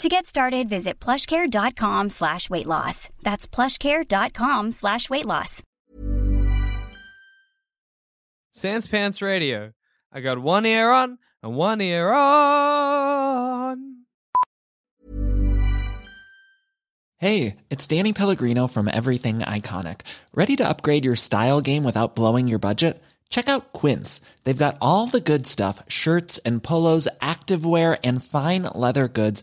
To get started, visit plushcare.com slash weight loss. That's plushcare.com slash weight loss. Sans Pants Radio. I got one ear on and one ear on. Hey, it's Danny Pellegrino from Everything Iconic. Ready to upgrade your style game without blowing your budget? Check out Quince. They've got all the good stuff shirts and polos, activewear, and fine leather goods,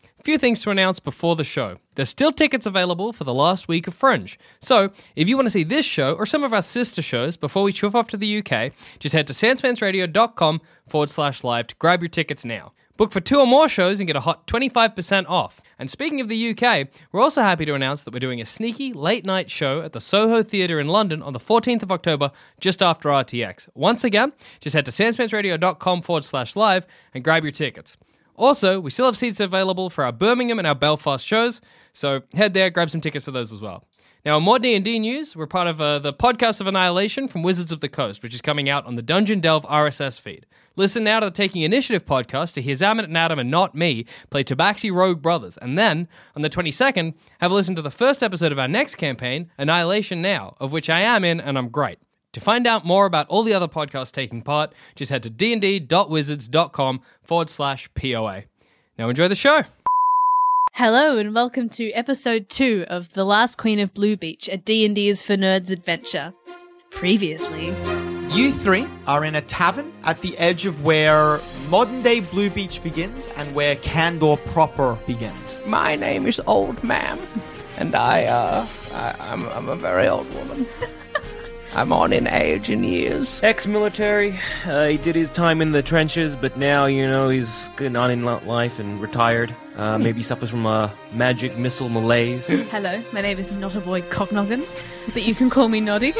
Few things to announce before the show. There's still tickets available for the last week of Fringe. So, if you want to see this show or some of our sister shows before we chuff off to the UK, just head to sanspantsradio.com forward slash live to grab your tickets now. Book for two or more shows and get a hot 25% off. And speaking of the UK, we're also happy to announce that we're doing a sneaky late night show at the Soho Theatre in London on the 14th of October, just after RTX. Once again, just head to sanspantsradio.com forward slash live and grab your tickets. Also, we still have seats available for our Birmingham and our Belfast shows, so head there, grab some tickets for those as well. Now, in more D&D news, we're part of uh, the Podcast of Annihilation from Wizards of the Coast, which is coming out on the Dungeon Delve RSS feed. Listen now to the Taking Initiative podcast to hear Zaman and Adam and not me play Tabaxi Rogue Brothers. And then, on the 22nd, have a listen to the first episode of our next campaign, Annihilation Now, of which I am in and I'm great. To find out more about all the other podcasts taking part, just head to dnd.wizards.com forward slash POA. Now enjoy the show. Hello and welcome to episode 2 of The Last Queen of Blue Beach, a D&D is for Nerds adventure. Previously, You three are in a tavern at the edge of where modern day Blue Beach begins and where Candor proper begins. My name is Old Ma'am, and I, uh, I, I'm, I'm a very old woman. I'm on in age and years. Ex-military. Uh, he did his time in the trenches, but now you know he's getting on in life and retired. Uh, maybe he suffers from a magic missile malaise. hello, my name is Not a Boy Cocknoggin, but you can call me Noddy.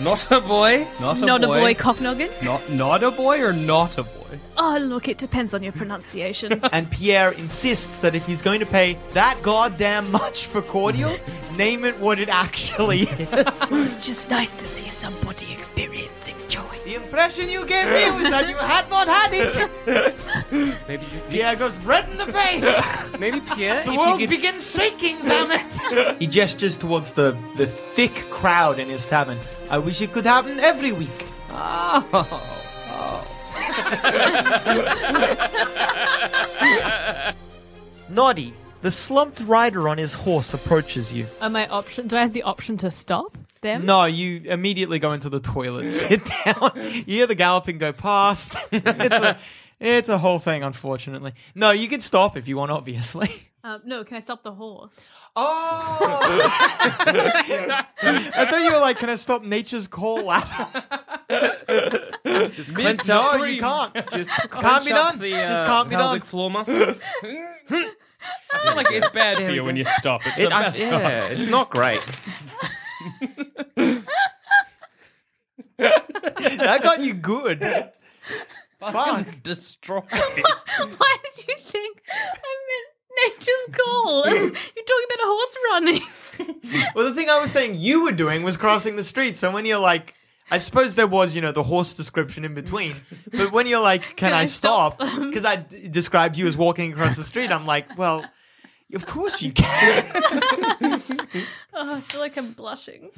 Not a boy. Not a Not boy. a boy Cocknoggin. Not, not a boy or not a boy? Oh, look, it depends on your pronunciation. And Pierre insists that if he's going to pay that goddamn much for cordial, name it what it actually is. it's just nice to see somebody experiencing joy. the impression you gave me was that you had not had it. Maybe, Pierre goes red in the face. maybe Pierre. The if world you could, begins shaking, Zamet! he gestures towards the, the thick crowd in his tavern. I wish it could happen every week. Ah. Noddy, the slumped rider on his horse approaches you. Am I option? Do I have the option to stop them? No, you immediately go into the toilet, sit down. You hear the galloping go past. it's, a, it's a whole thing, unfortunately. No, you can stop if you want, obviously. Um, no, can I stop the horse? Oh! I thought you were like, can I stop nature's call ladder? just clench no, up, you can't. just Can't clench be up done. The, Just uh, can't be pelvic done. floor muscles. I feel like it's bad for you when you stop. It's It- the I- best yeah, it's not great. that got you good. Fuck. Destroy. Why did you think I meant nature's call? You're talking about a horse running. Well, the thing I was saying you were doing was crossing the street. So when you're like, I suppose there was, you know, the horse description in between. But when you're like, "Can, I, I stop stop?" them? Because I d- described you as walking across the street, I'm like, "Well, of course you can." Oh, I feel like I'm blushing.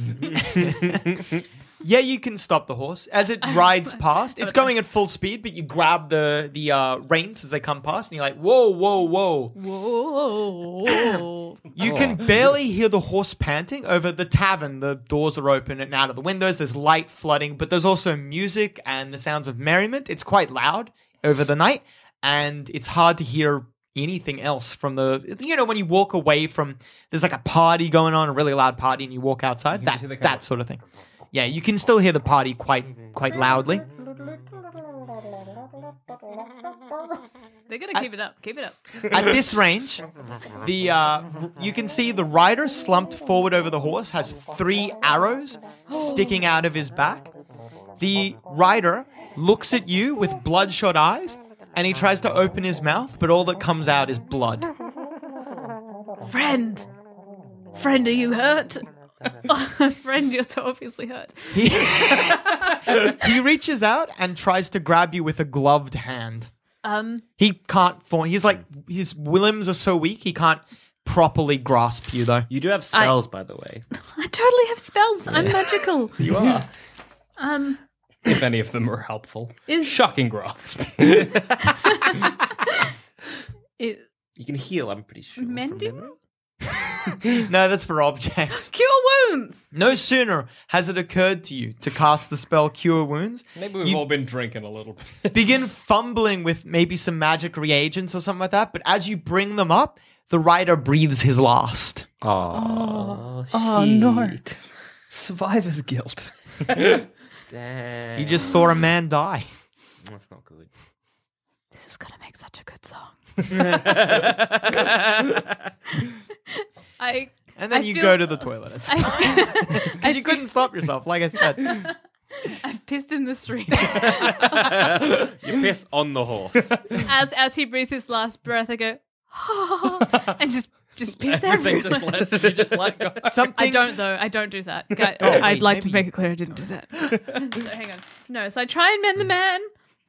Yeah, you can stop the horse as it rides past. It's going at full speed, but you grab the the uh, reins as they come past, and you're like, "Whoa, whoa, whoa!" Whoa. You can barely hear the horse panting over the tavern. The doors are open and out of the windows. There's light flooding, but there's also music and the sounds of merriment. It's quite loud over the night, and it's hard to hear anything else from the. You know, when you walk away from, there's like a party going on, a really loud party, and you walk outside. That hear the kind that of- sort of thing. Yeah, you can still hear the party quite quite loudly. They're gonna keep it up. Keep it up. At this range, the uh, you can see the rider slumped forward over the horse has three arrows sticking out of his back. The rider looks at you with bloodshot eyes, and he tries to open his mouth, but all that comes out is blood. Friend. Friend, are you hurt? Oh, friend, you're so obviously hurt. He, he reaches out and tries to grab you with a gloved hand. Um, He can't form. He's like his limbs are so weak he can't properly grasp you though. You do have spells, by the way. I totally have spells. I'm magical. You are. Um, if any of them are helpful. Is- Shocking grasp. it, You can heal, I'm pretty sure. from Mending? memory. No, that's for objects. cure wounds. No sooner has it occurred to you to cast the spell Cure Wounds, Maybe we've You- all been drinking a little bit. begin fumbling with maybe some magic reagents or something like that. But as you bring them up, the rider breathes his last. Oh, Oh, no. shit. Survivor's guilt. Damn. You just saw a man die. That's not good. This is gonna make such a good song. I And then I you feel- go to the toilet. I, Because you couldn't stop yourself, like I said. I've pissed in the street. you piss on the horse. as as he breathes his last breath, I go, and just just piss Everything everywhere. just let, you just let go. Something I don't though. I don't do that. Guy, Oh, I'd wait, like to maybe make it clear I didn't do that. so hang on. No, so I try and mend the man.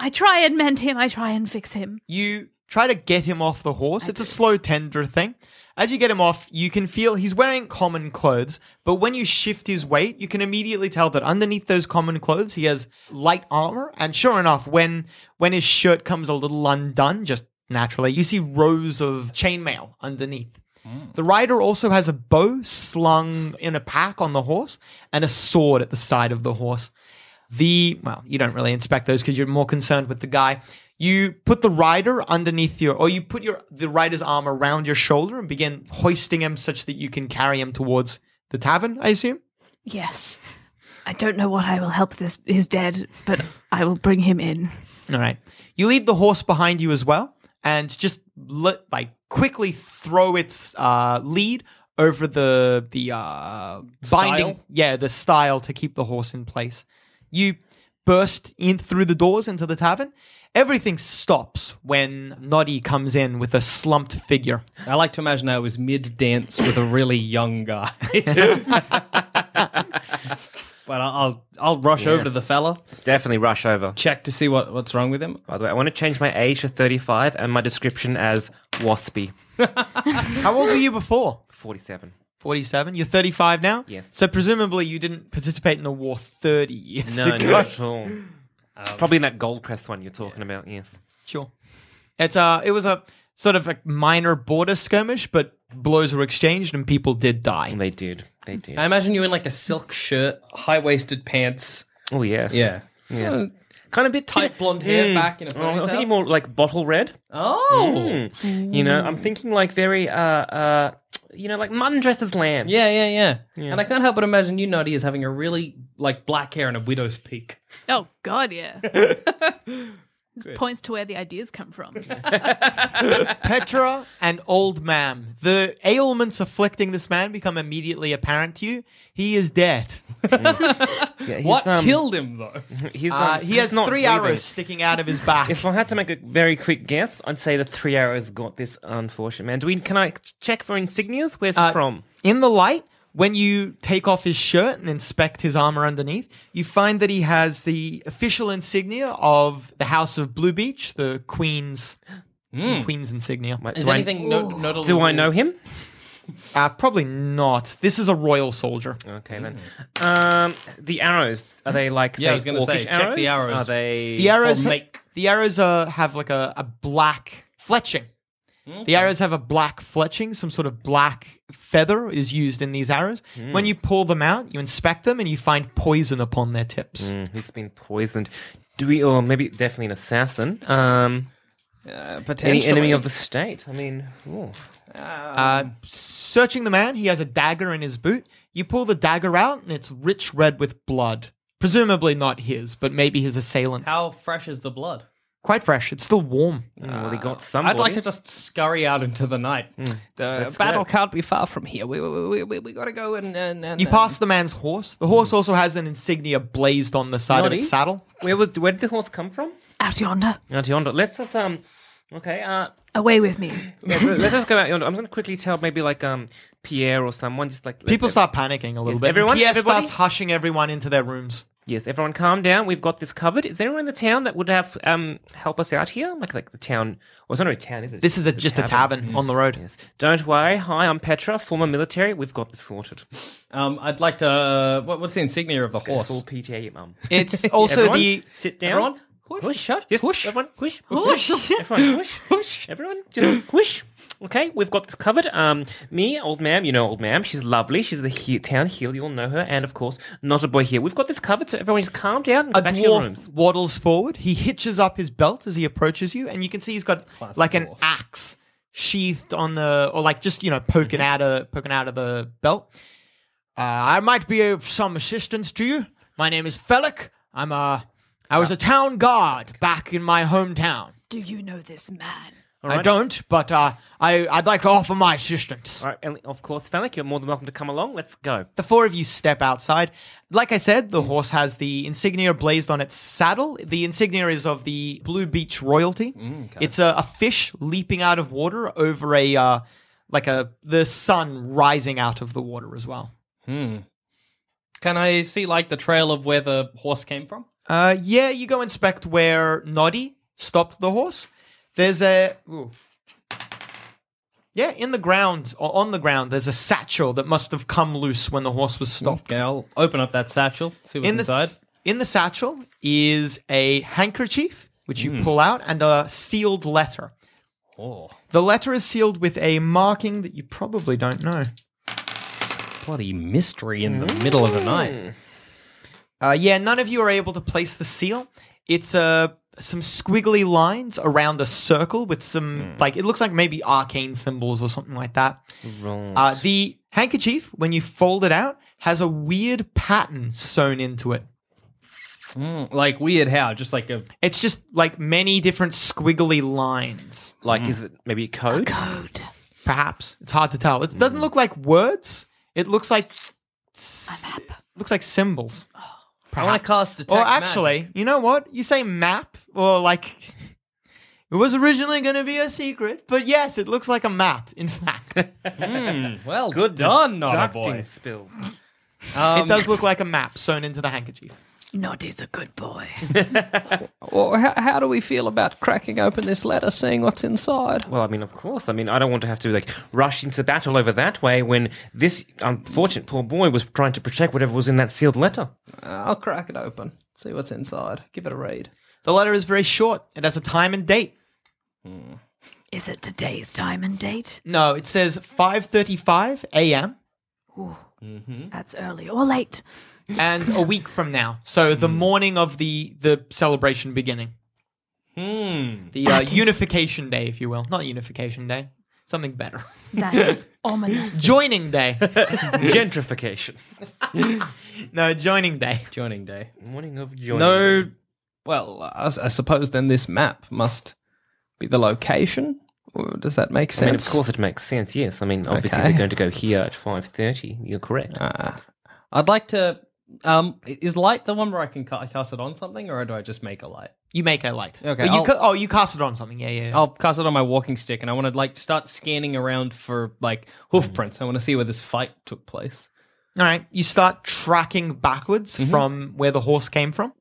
I try and mend him. I try and fix him. you try to get him off the horse. It's a slow, tender thing. As you get him off, you can feel he's wearing common clothes, but when you shift his weight, you can immediately tell that underneath those common clothes, he has light armor. And sure enough, when when his shirt comes a little undone, just naturally, you see rows of chainmail underneath. Hmm. The rider also has a bow slung in a pack on the horse and a sword at the side of the horse. The well, you don't really inspect those because you're more concerned with the guy. You put the rider underneath your, or you put your the rider's arm around your shoulder and begin hoisting him such that you can carry him towards the tavern. I assume. Yes. I don't know what I will help this is dead, but I will bring him in. All right. You lead the horse behind you as well, and just let, like quickly throw its uh, lead over the the uh, binding, Stile? yeah, the stile to keep the horse in place. You burst in through the doors into the tavern. Everything stops when Noddy comes in with a slumped figure. I like to imagine I was mid dance with a really young guy. but I'll I'll, I'll rush over to the fella, Definitely rush over. check to see what, what's wrong with him. By the way, I want to change my age to 35 and my description as waspy. How old were you before? 47. 47. You're 35 now? Yes. So presumably you didn't participate in the war 30 years No, ago. not at all. Probably in that Goldcrest one you're talking about, yes. Sure. It's uh it was a sort of a minor border skirmish, but blows were exchanged and people did die. They did. They did. I imagine you in like a silk shirt, high waisted pants. oh, yes. Yeah. Yes. Kind of a bit Tight blonde hair Mm. back in a Oh, I was ponytail. thinking more like bottle red. Oh. Mm. You know, I'm thinking like very, uh, uh, you know, like mutton dressed as lamb. Yeah, yeah, yeah, Yeah. And I can't help but imagine you, Noddy, as having a really like black hair and a widow's peak. Oh God, yeah. This points to where the ideas come from. Petra and Old Mam. The ailments afflicting this man become immediately apparent to you. He is dead. Yeah, he's, What um, killed him though? He's, Uh, um, he he's has not three breathing. arrows sticking out of his back. If I had to make a very quick guess, I'd say the three arrows got this unfortunate man. Do we? Can I check for insignias? Where's Uh, he from? In the light, When you take off his shirt and inspect his armor underneath, you find that he has the official insignia of the House of Blue Beach, the Queen's Queen's insignia. Is do I- anything no- notable? Do I know him? Uh, probably not. This is a royal soldier. Okay then. Um, the arrows are they like Yeah, I was gonna say, orcish check arrows? the arrows. Are they The arrows, Or make- the arrows uh, have like a, a black fletching. The arrows have a black fletching, some sort of black feather is used in these arrows. When you pull them out, you inspect them and you find poison upon their tips. Mm, he's been poisoned. Do we, or maybe definitely an assassin? Um, Uh, any enemy of the state? I mean, ooh. Uh, searching the man, he has a dagger in his boot. You pull the dagger out and it's rich red with blood. Presumably not his, but maybe his assailant's. How fresh is the blood? Quite fresh. It's still warm. Mm, well, he got somebody. I'd like to just scurry out into the night. the let's battle go. can't be far from here. We we we, we, we got to go and and, and You and- pass the man's horse. The horse also has an insignia blazed on the side Noddy? of its saddle. Where, was, where did the horse come from? Out yonder. Out yonder. Let's just um. Okay. Uh, Away with me. yeah, let's just go out yonder. I'm just gonna quickly tell maybe like um Pierre or someone just like People start panicking a little Yes, bit. everyone? Pierre Everybody? starts hushing everyone into their rooms. Yes, everyone, calm down. We've got this covered. Is there anyone in the town that would have um help us out here? Like like the town. Well, it's not really a town, is it? This is a, It's just a tavern on the road. Yes. Don't worry. Hi, I'm Petra, former military. We've got this sorted. Um, I'd like to. Uh, what, what's the insignia of the Go horse? Full PTA, mum. It's also everyone, the sit down. Everyone, Hush. shut. Yes, Whoosh. everyone, whoosh. Whoosh. Whoosh. Everyone, whoosh. Whoosh. Everyone, just whoosh. Okay, we've got this covered. Um, me, old ma'am, you know old ma'am. She's lovely. She's the he- town heel. You all know her. And of course, not a boy here. We've got this covered, so everyone just calm down and a back to your dwarf rooms. waddles forward. He hitches up his belt as he approaches you, and you can see he's got like an dwarf. axe sheathed on the, or like just you know poking out of poking out of the belt. Uh, I might be of some assistance to you. My name is Felix. I'm a, I was a town guard back in my hometown. Do you know this man? I don't, but uh, I I'd like to offer my assistance. All right, and of course, Fennec, you're more than welcome to come along. Let's go. The four of you step outside. Like I said, the horse has the insignia blazed on its saddle. The insignia is of the Blue Beach royalty. It's a, a fish leaping out of water over a uh, like a the sun rising out of the water as well. Hmm. Can I see like the trail of where the horse came from? Uh, yeah, you go inspect where Noddy stopped the horse. There's a ooh. yeah in the ground or on the ground. There's a satchel that must have come loose when the horse was stopped. Okay, I'll open up that satchel. See what's in the inside. s- in the satchel is a handkerchief which you pull out and a sealed letter. Oh, The letter is sealed with a marking that you probably don't know. bloody mystery in the middle of the night. Uh, yeah, none of you are able to place the seal. It's uh, some squiggly lines around a circle with some, like, it looks like maybe arcane symbols or something like that. Right. Uh, the handkerchief, when you fold it out, has a weird pattern sewn into it. Mm, like weird how? Just like a It's just like many different squiggly lines. like, is it maybe a code? Code. Perhaps it's hard to tell. It doesn't look like words. It looks like looks like symbols. I want to Perhaps. cast detect Or actually, you know what? You say map, or like it was originally going to be a secret, but yes, it looks like a map. In fact, it magic. Hmm, well, Good done, not a boy. spill. Um, does look like a map sewn into the handkerchief. Noddy's a good boy. Well, how, how do we feel about cracking open this letter, seeing what's inside? Well, I mean, of course. I mean, I don't want to have to like rush into battle over that way when this unfortunate poor boy was trying to protect whatever was in that sealed letter. Uh, I'll crack it open, see what's inside, give it a read. The letter is very short. It has a time and date. Hmm. Is it today's time and date? No, it says 5:35 a.m. Ooh, mm-hmm. That's early or late. And a week from now. So the morning of the the celebration beginning. Hmm. The uh, That is- unification day, if you will. Not unification day. Something better. That is ominous. Joining day. Gentrification. no, joining day. Joining day. Morning of joining. No. Well, I, I suppose then this map must be the location. Or does that make I mean, of sense? course, it makes sense. Yes, I mean, obviously, Okay. they're going to go here at five thirty. You're correct. Uh, I'd like to. Um, is light the one where I can ca- cast it on something, or do I just make a light? You make a light. Okay, you I'll- ca- oh, you cast it on something. Yeah, yeah. yeah. I'll cast it on my walking stick, and I want to like start scanning around for like hoof hmm. prints. I want to see where this fight took place. All right, you start tracking backwards mm-hmm. from where the horse came from.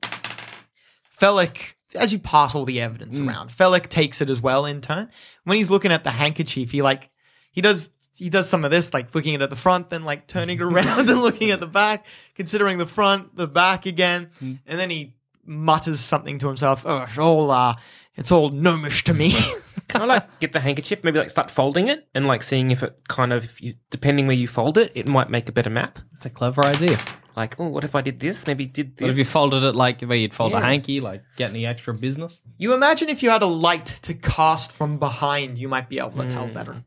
Felix, as you pass all the evidence mm. around, Felix takes it as well in turn. When he's looking at the handkerchief, he like he does he does some of this, like looking at the front, then like turning it around and looking at the back, considering the front, the back again, and then he mutters something to himself. Oh, it's all uh, it's all gnomish to me. Can I like get the handkerchief, maybe like start folding it and like seeing if it kind of, if you, depending where you fold it, it might make a better map. It's a clever idea. Like, oh, what if I did this? Maybe did this. What if you folded it like where you'd fold a hanky, like get any extra business? you imagine if you had a light to cast from behind, you might be able to tell better.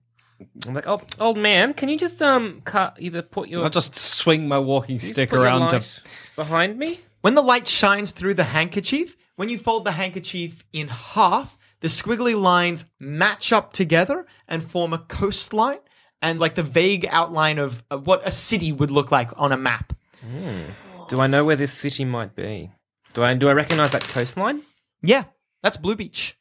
I'm like, oh, old man, can you just um cut either put your I'll just swing my walking just stick put your around to. behind me? When the light shines through the handkerchief, when you fold the handkerchief in half, the squiggly lines match up together and form a coastline and like the vague outline of, of what a city would look like on a map. Do I know where this city might be? Do I do I recognize that coastline? Yeah, that's Blue Beach.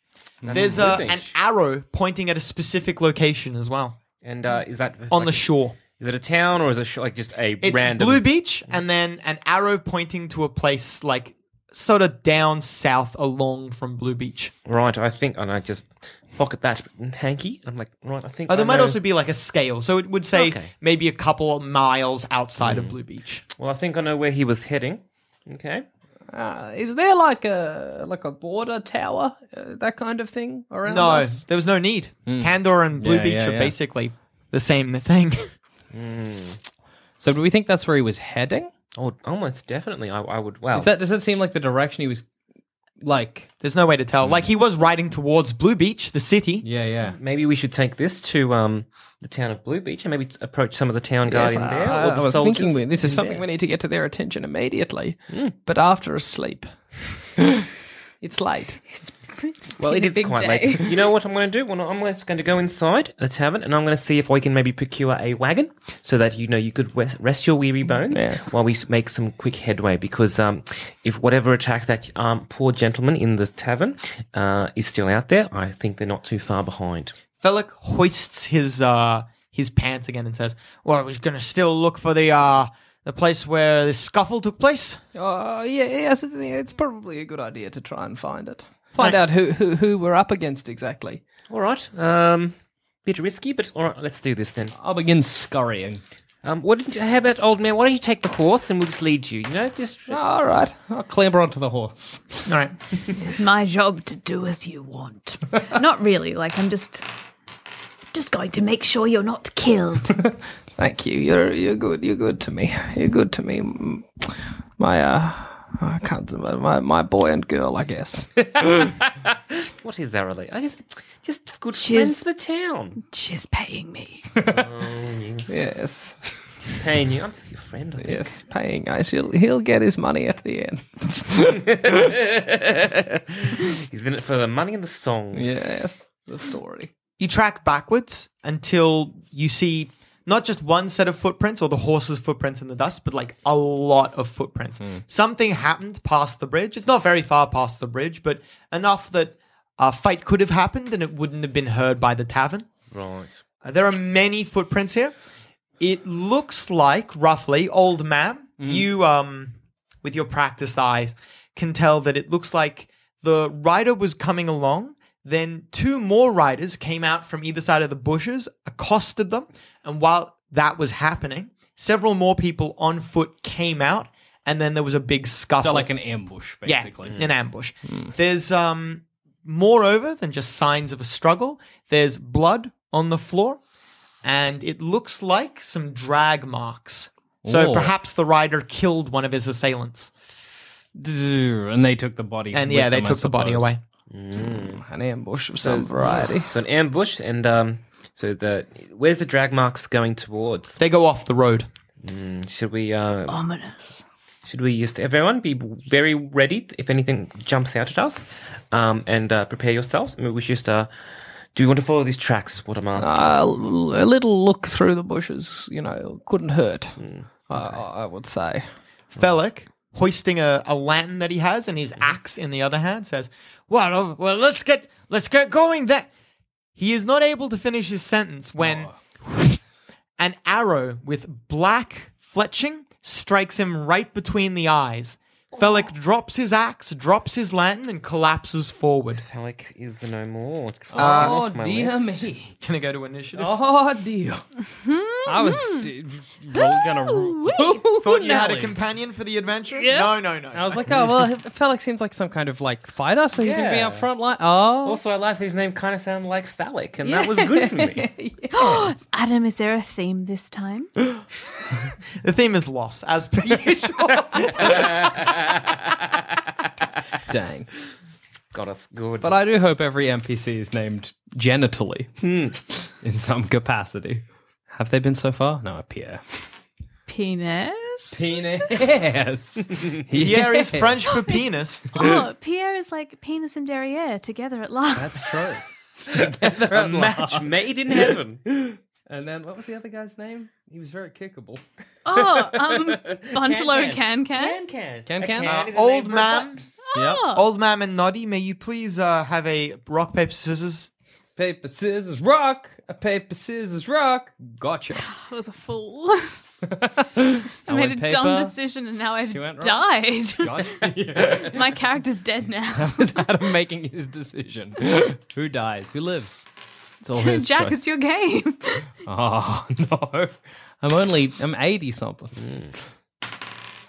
There's Blue uh, an arrow pointing at a specific location as well And uh, is that on like, the shore. Is it a town or is it sh- like just a It's random? Blue Beach and then an arrow pointing to a place like sort of down south along from Blue Beach. Right, I think, and I just pocket that hanky. I'm like, right, I think. Oh, there I might know- also be like a scale. So it would say Okay. maybe a couple of miles outside of Blue Beach. Well, I think I know where he was heading. Okay. Uh, is there like a like a border tower, uh, that kind of thing around No, us? there was no need. Candor and Blue Yeah, Beach yeah, are yeah. basically the same thing. So do we think that's where he was heading? Oh, almost definitely. I, I would. Well, Is that does that seem like the direction he was like? There's no way to tell. Like he was riding towards Blue Beach, the city. Yeah, yeah. maybe we should take this to um the town of Blue Beach and maybe t- approach some of the town guardian Yes, there. I, or I was soldiers thinking we, this is in something there. we need to get to their attention immediately, but after a sleep. it's late. Well, it been a is big quite day. late. You know what I'm going to do? Well, I'm just going to go inside the tavern and I'm going to see if we can maybe procure a wagon so that you know you could rest, rest your weary bones Yes. while we make some quick headway. Because um, if whatever attack that um, poor gentleman in the tavern uh, is still out there, I think they're not too far behind. Felix hoists his uh his pants again and says, "Well, we're gonna still look for the uh the place where the scuffle took place." Oh, yeah, yes, it's, it's probably a good idea to try and find it. Find out who, who who we're up against exactly. All right. Um, bit risky, but all right. Let's do this then. I'll begin scurrying. Um, what did you, how about old man? Why don't you take the horse and we'll just lead you? You know, just All right, I'll clamber onto the horse. All right. It's my job to do as you want. not really. Like I'm just, just going to make sure you're not killed. Thank you. You're you're good. You're good to me. You're good to me. My uh, I can't. My my boy and girl, I guess. what is that really? I just, just good She's- friends of the town. She's paying me. Oh. yes, Paying you. I'm just your friend. I think. yes. Paying. I shall. He'll get his money at the end. He's in it for the money and the song. yes, the story. You track backwards until you see not just one set of footprints or the horse's footprints in the dust, but like a lot of footprints. Something happened past the bridge. It's not very far past the bridge, but enough that a fight could have happened and it wouldn't have been heard by the tavern. Right. Uh, there are many footprints here. It looks like, roughly, old ma'am, you, um, with your practiced eyes, can tell that it looks like the rider was coming along. Then two more riders came out from either side of the bushes, accosted them, and while that was happening, several more people on foot came out, and then there was a big scuffle. So like an ambush, basically. Yeah, an ambush. There's um moreover than just signs of a struggle, there's blood on the floor, and it looks like some drag marks. So Oh. perhaps the rider killed one of his assailants. And they took the body. And with yeah, they them, I took the body suppose. away. An ambush of some variety. So an ambush, and um, so the where's the drag marks going towards? They go off the road. Should we uh, Ominous. should we just everyone be very ready if anything jumps out at us, um, and uh, prepare yourselves? I mean, we should just uh, do you want to follow these tracks? is What I'm asking. Uh, a little look through the bushes, you know, couldn't hurt. I, I would say. Felix, hoisting a, a lantern that he has and his axe in the other hand, says, "Well, uh, well, let's get let's get going." Then he is not able to finish his sentence when oh. an arrow with black fletching strikes him right between the eyes. Felix drops his axe, drops his lantern, and collapses forward. Felix is no more. oh, Off my dear list. me. Can I go to initiative? Oh, dear. I was uh, roll- gonna. ro- Thought you had a companion for the adventure? Yeah. No, no, no. I was like, oh well, Felix seems like some kind of like fighter, so he can be Yeah. up front line. Oh, Also, I like his name kind of sound like phallic, and that was good for me. Adam, is there a theme this time? the theme is loss, as per usual. Dang. Got us good. But I do hope every NPC is named genitally hmm. in some capacity. Have they been so far? No, Pierre. Penis? Penis. yes. Pierre is French for penis. Oh, oh, Pierre is like penis and derriere together at last. That's true. Together a at match last. made in heaven. And then what was the other guy's name? He was very kickable. Oh, um, Buntalo Can-can. Can Can? Can can. Can A can? Uh, is a old name for a man, butt. Oh, old man and Noddy, may you please uh, have a rock, paper, scissors? Paper, scissors, rock. A paper, scissors, rock. Gotcha. I was a fool. I made a dumb decision and now I've You went died. Gotcha. Yeah. My character's dead now. That was Adam making his decision. Who dies? Who lives? It's all his Jack, choice. it's your game. Oh no! I'm only I'm eighty something.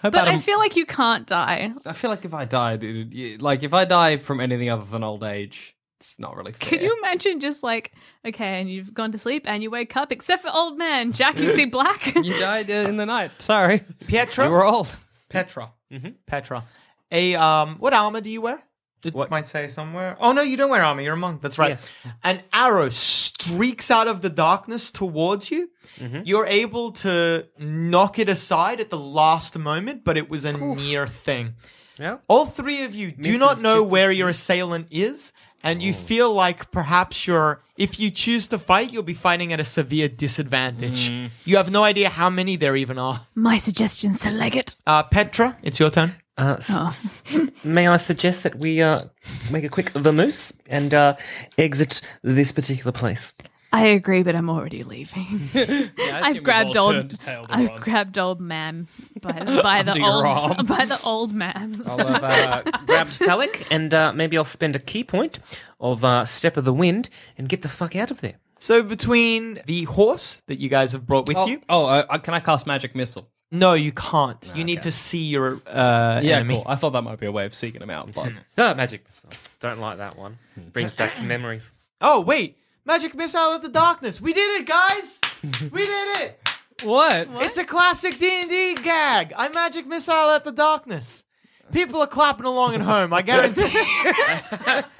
Hope But I Adam- feel like you can't die. I feel like if I died, it, it- like if I die from anything other than old age, it's not really fair. Can you imagine just like, okay, and you've gone to sleep and you wake up, except for old man. Jack, you see black? You died uh, in the night. Sorry, Pietro? you were old. Petra. Mm-hmm. Petra. A um, what armor do you wear? It What? might say somewhere. Oh no, you don't wear armor. You're a monk. That's right. Yes. An arrow streaks out of the darkness towards you. Mm-hmm. You're able to knock it aside at the last moment, but it was a near thing. Yeah. All three of you do Misses not know where your assailant is, and you feel like perhaps you're, if you choose to fight, you'll be fighting at a severe disadvantage. You have no idea how many there even are. My suggestion's to leg it. Uh, Petra, it's your turn. Uh, Oh. s- may I suggest that we uh, make a quick vamoose and uh, exit this particular place? I agree, but I'm already leaving. I've grabbed old. I've grabbed old ma'am by the by the old arm. by the old ma'am. I'll have uh, grabbed phallic and uh, maybe I'll spend a key point of uh, Step of the Wind and get the fuck out of there. So between the horse that you guys have brought with Oh, you, oh uh, can I cast magic missile? No, you can't. You need to see your uh, Yeah, enemy. cool. I thought that might be a way of seeking him out, but Ah, magic. missile. Don't like that one. Brings back some memories. Oh wait, magic missile at the darkness. We did it, guys. we did it. what? It's a classic D and D gag. I magic missile at the darkness. People are clapping along at home. I guarantee.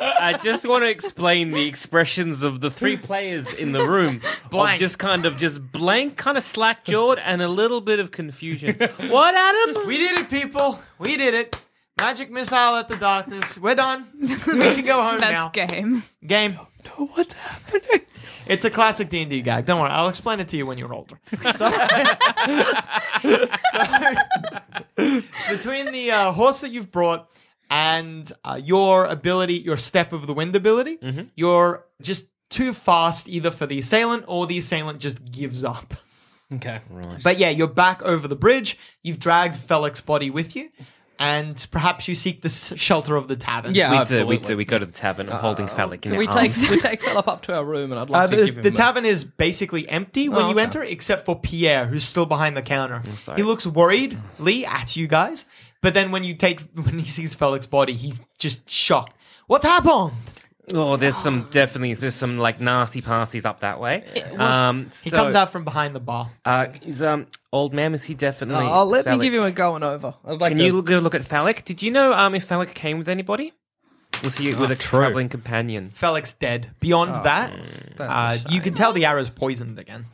I just want to explain the expressions of the three players in the room. Blank. Of just kind of just blank, kind of slack jawed, and a little bit of confusion. what, Adam? we did it, people. We did it. Magic missile at the darkness. We're done. We can go home That's now. game. Game. Know what's happening. It's a classic D and D gag. Don't worry, I'll explain it to you when you're older. So, so- between the uh, horse that you've brought and uh, your ability, your step of the wind ability, you're just too fast either for the assailant or the assailant just gives up. Okay. Right. But yeah, you're back over the bridge. You've dragged Felix's body with you, and perhaps you seek the s- shelter of the tavern. Yeah, we, uh, do, uh, absolutely. we do. We go to the tavern, holding phallic in uh, Can our we um, take arms. we take Philip up to our room, and I'd Uh, like to the, give him the a- tavern is basically empty when Oh, you okay. enter, except for Pierre, who's still behind the counter. sorry. He looks worriedly at you guys, but then when you take when he sees Felix's body, he's just shocked. What happened? Oh, there's some definitely there's some like nasty parties up that way. Um, He so, comes out from behind the bar. Uh, is um old man? Is he definitely? Oh, let me give him a going over. I'd like Can to. you go look at phallic? Did you know um if phallic came with anybody? Was he with a true. traveling companion? Felix dead. Beyond that, uh, you can tell the arrow's poisoned again.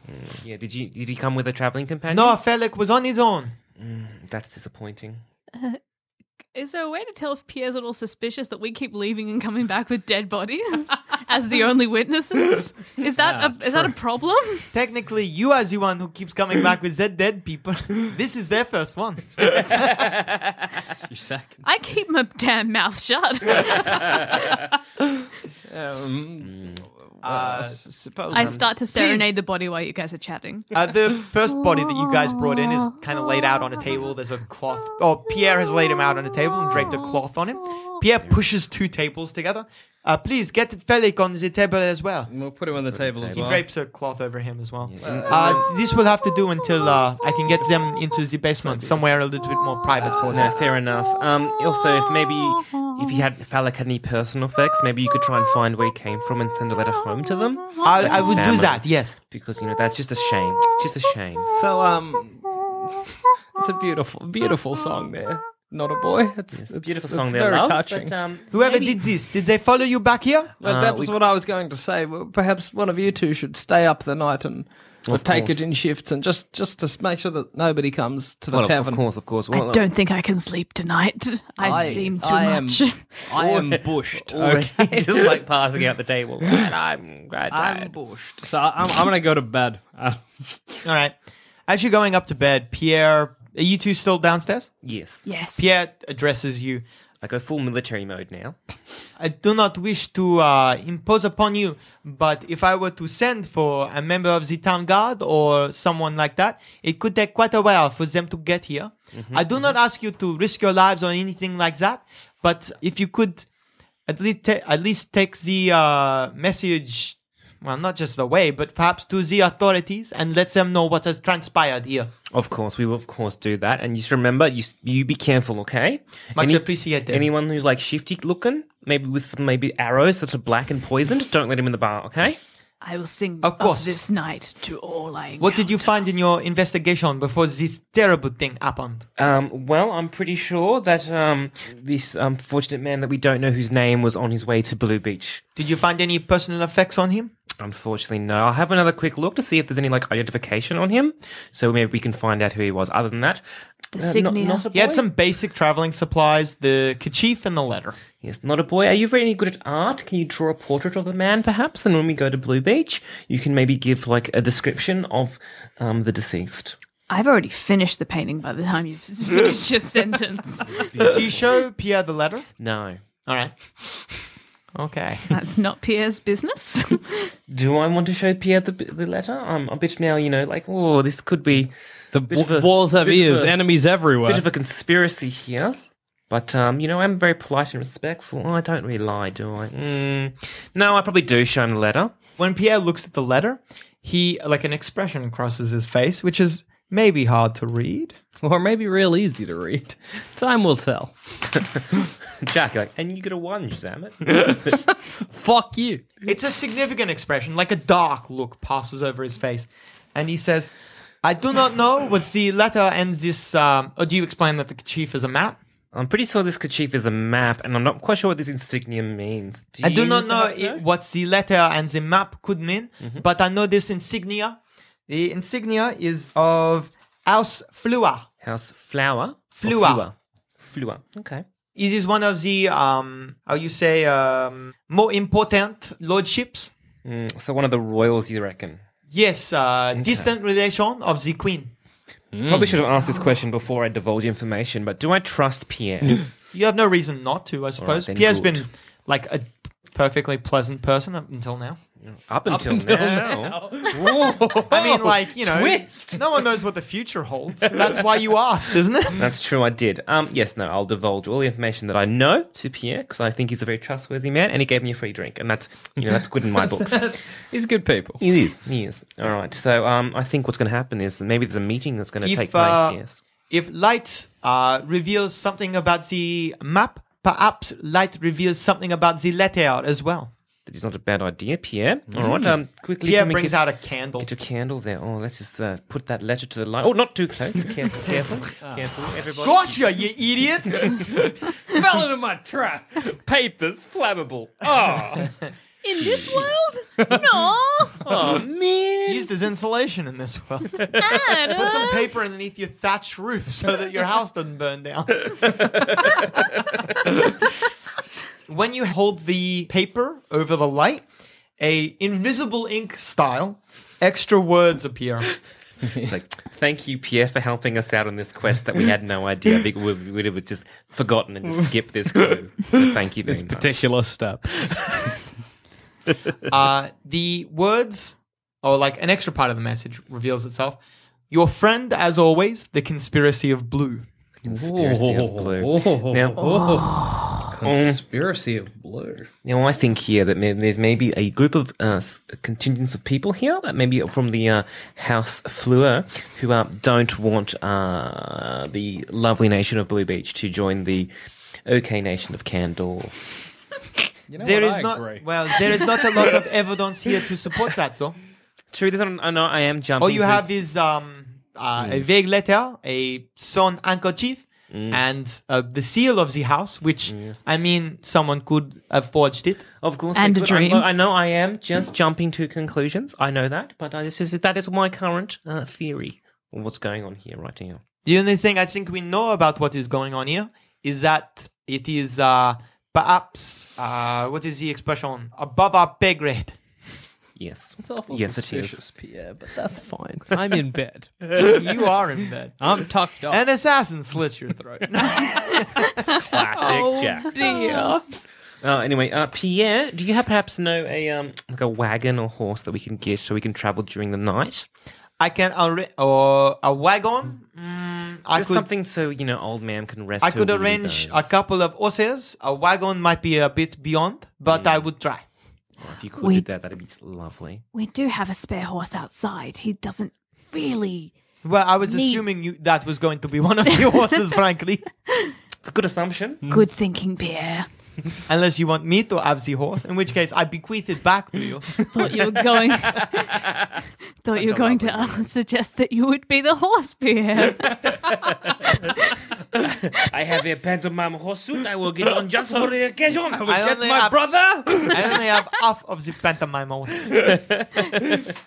Yeah. Did you did he come with a traveling companion? No, Felix was on his own. That's disappointing. Is there a way to tell if Pierre's a little suspicious that we keep leaving and coming back with dead bodies as the only witnesses? Is that a, is that a problem? Technically, you are the one who keeps coming back with dead dead people. this is their first one. your second. I keep my damn mouth shut. Um, Uh, suppose I I'm- start to serenade the body while you guys are chatting. Uh, the first body that you guys brought in is kind of laid out on a table. There's a cloth. Oh, Pierre has laid him out on a table and draped a cloth on him. Pierre pushes two tables together. Uh, please get Felix on the table as well. We'll put him on the table as He well. drapes a cloth over him as well. Uh, this will have to do until uh, I can get them into the basement, somewhere a little bit more private for No, them. fair enough. Um, also, if maybe if you had Phallic had any personal effects, maybe you could try and find where he came from and send a letter home to them. I, Like I his would do family. that. Yes. because you know that's just a shame. It's just a shame. So um, it's a beautiful, beautiful song there. Not a boy. It's, It's it's a beautiful song there, very love, touching. But, um, Whoever maybe- did this, did they follow you back here? Well, Uh, that was c- what I was going to say. Well, perhaps one of you two should stay up the night and or Of take course. it in shifts and just just to make sure that nobody comes to the well, tavern. of course, of course. I don't think I can sleep tonight. I've I- seen too I am- much. I am bushed. already Okay, just like passing out the table. And I'm glad. I'm bushed. So I'm, I'm going to go to bed. Uh, All right. As you're going up to bed, Pierre, are you two still downstairs? Yes, yes. Pierre addresses you. I go full military mode now. I do not wish to uh, impose upon you, but if I were to send for a member of the town guard or someone like that, it could take quite a while for them to get here. I do not ask you to risk your lives or anything like that, but if you could at least ta- at least take the uh, message, well, not just the way, but perhaps to the authorities and let them know what has transpired here. Of course, we will of course do that. And just remember, you you be careful, okay? Much Any- appreciated. Anyone who's like shifty looking, maybe with some maybe arrows that are black and poisoned, don't let him in the bar, okay? I will sing Of of, course. this night to all I What did you find in your investigation before this terrible thing happened? Um, well, I'm pretty sure that um, this unfortunate man that we don't know whose name was on his way to Blue Beach. Did you find any personal effects on him? Unfortunately, no. I'll have another quick look to see if there's any like identification on him, so maybe we can find out who he was. Other than that, The uh, not- signia. not a He had some basic traveling supplies, the kerchief and the letter. Yes, not a boy. Are you very good at art? Can you draw a portrait of the man, perhaps? And when we go to Blue Beach, you can maybe give like a description of um, the deceased. I've already finished the painting by the time you've finished your sentence. Do you show Pierre the letter? No. All right. Okay. That's not Pierre's business. Do I want to show Pierre the, the letter? I'm a bit now, you know, like, oh, this could be the Bit of a- walls have of ears, a- enemies everywhere. bit of a conspiracy here. But um, you know, I'm very polite and respectful. Oh, I don't really lie, do I? Mm, no, I probably do show him the letter. When Pierre looks at the letter, he like an expression crosses his face, which is maybe hard to read. or maybe real easy to read. Time will tell. Jack, like, and you get a one, damn it. Fuck you. It's a significant expression, like a dark look passes over his face, and he says, "I do not know what the letter and this." Um, or do you explain that the chief is a map? I'm pretty sure this kerchief is a map, and I'm not quite sure what this insignia means. Do I do not know perhaps i- what the letter and the map could mean, Mm-hmm. but I know this insignia. The insignia is of House Flua. House flower. Flua. Flua. Flua. Okay. It is one of the um, how you say um, more important lordships. Mm, so one of the royals, you reckon? Yes, uh, distant relation of the queen. Probably should have asked this question before I divulge information, but do I trust Pierre? You have no reason not to, I suppose. then Pierre's good. been like a perfectly pleasant person up until now. Up until, until now. I mean, like you know, twist. no one knows what the future holds. That's why you asked, isn't it? That's true, I did. Um, yes, no, I'll divulge all the information that I know to Pierre because I think he's a very trustworthy man, and he gave me a free drink, and that's you know that's good in my books. He's good people. He is, he is. All right, so um, I think what's going to happen is maybe there's a meeting that's going to If, take place. uh, yes. If light uh, reveals something about the map, perhaps light reveals something about the letter as well. That is not a bad idea, Pierre. All right, um, quickly. Pierre can we brings get, out a candle. Get a candle there. Oh, let's just uh, put that letter to the light. Oh, not too close. Careful, careful, careful, everybody. Gotcha, you idiots! Fell into my trap. Papers flammable. Oh, In this world? Oh, no. oh man. Used as insulation in this world. Adam. Put some uh, paper underneath your thatched roof so that your house doesn't burn down. when you hold the paper over the light, a invisible ink style extra words appear. It's like, thank you, Pierre, for helping us out on this quest that we had no idea. I think we would have just forgotten and skipped this clue. So thank you very This much. particular step. uh, the words, or like an extra part of the message, reveals itself. Your friend, as always, the conspiracy of blue. Conspiracy of blue. Now, Conspiracy of blue. Now, I think here that may- there's maybe a group of uh, th- contingents of people here that maybe from the uh, House Fleur who uh, don't want uh, the lovely nation of Blue Beach to join the OK nation of Candor. You know There what? is I not agree. well, there is not a lot of evidence here to support that. So True, this one, I know I am jumping. all you to- have is um, uh, a vague letter, a sewn handkerchief, and uh, the seal of the house. Which I mean, someone could have forged it. Of course, And a could. I know- dream. I know I am just jumping to conclusions. I know that, but uh, this is that is my current uh, theory of what's going on here right now. The only thing I think we know about what is going on here is that it is uh, perhaps uh, what is the expression above our pay grade. Yes, It's awful Yes, it is. suspicious, Pierre, but that's fine. I'm in bed. you are in bed. I'm tucked up. An assassin slits your throat. classic Jackson. dear. Uh, anyway, uh, Pierre, do you have perhaps know a um like a wagon or horse that we can get so we can travel during the night? I can arrange or a wagon. Mm, I Just could. something so you know old man can rest. I could weary arrange a couple of horses. A wagon might be a bit beyond, but I would try. Oh, if you could We- do that, that'd be lovely. We do have a spare horse outside. He doesn't really. Well, I was Neat. assuming you, that was going to be one of your horses, frankly. It's a good assumption. Good thinking, Pierre. Unless you want me to have the horse, in which case I bequeath it back to you. Thought you were going. thought you were going to uh, suggest that you would be the horse, Pierre. I have a pantomime horse suit. I will get on just for the occasion. I will I get only my have- brother. I only have half of the pantomime horse.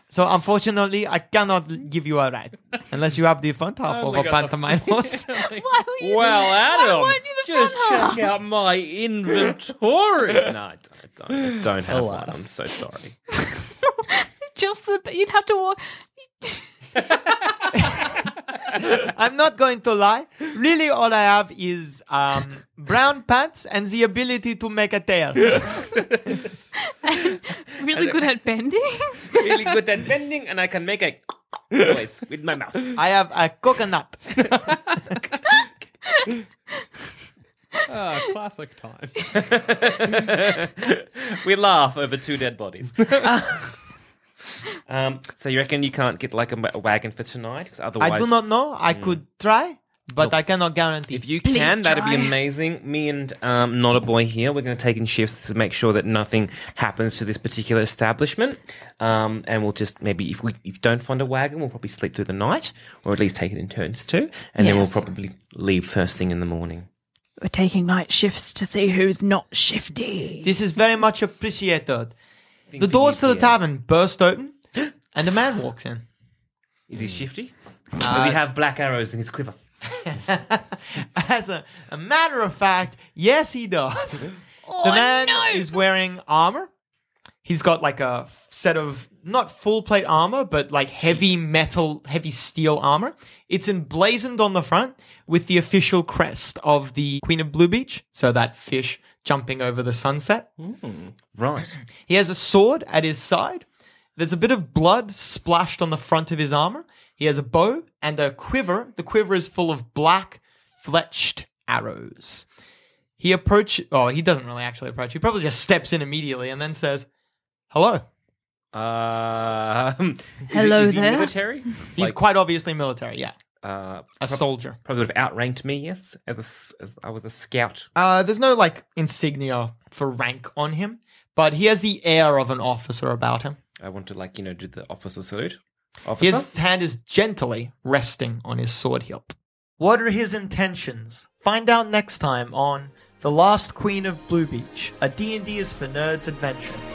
so unfortunately, I cannot give you a ride unless you have the front half oh of a pantomime oh horse. Why were you Well, Why Adam, weren't you the just front half? check out my inventory. no, I don't, I don't, I don't have one. I'm so sorry. Just the. You'd have to walk. I'm not going to lie. Really, all I have is um, brown pants and the ability to make a tail. Really good at bending. Really good at bending, and I can make a noise with my mouth. I have a coconut. Ah, classic times. we laugh over two dead bodies. Um, so you reckon you can't get like a, a wagon for tonight? Because otherwise, I do not know. I could try, but I cannot guarantee. If you Please can, that'd be amazing. Me and um, not a boy here, we're going to take in shifts to make sure that nothing happens to this particular establishment. Um, and we'll just maybe if we if don't find a wagon, we'll probably sleep through the night, or at least take it in turns too. And then we'll probably leave first thing in the morning. We're taking night shifts to see who's not shifty. This is very much appreciated. The doors to the tavern burst open, and a man walks in. Is he shifty? Uh, Does he have black arrows in his quiver? As a, a matter of fact, yes, he does. the man is wearing armor. He's got like a f- set of not full plate armor, but like heavy metal, heavy steel armor. It's emblazoned on the front with the official crest of the Queen of Blue Beach, so that fish jumping over the sunset. Right. He has a sword at his side. There's a bit of blood splashed on the front of his armor. He has a bow and a quiver. The quiver is full of black, fletched arrows. He approach. Oh, he doesn't really actually approach. He probably just steps in immediately and then says, "Hello." Uh, is he- Hello is he there. military? He's Like, quite obviously military. Yeah, uh, a prob- soldier. Probably would have outranked me, yes, as, a s as I was a scout. Uh, there's no like insignia for rank on him, but he has the air of an officer about him. I want to, like, you know, do the officer salute. Officer? His hand is gently resting on his sword hilt. What are his intentions? Find out next time on The Last Queen of Blue Beach, a D&D is for nerds adventure.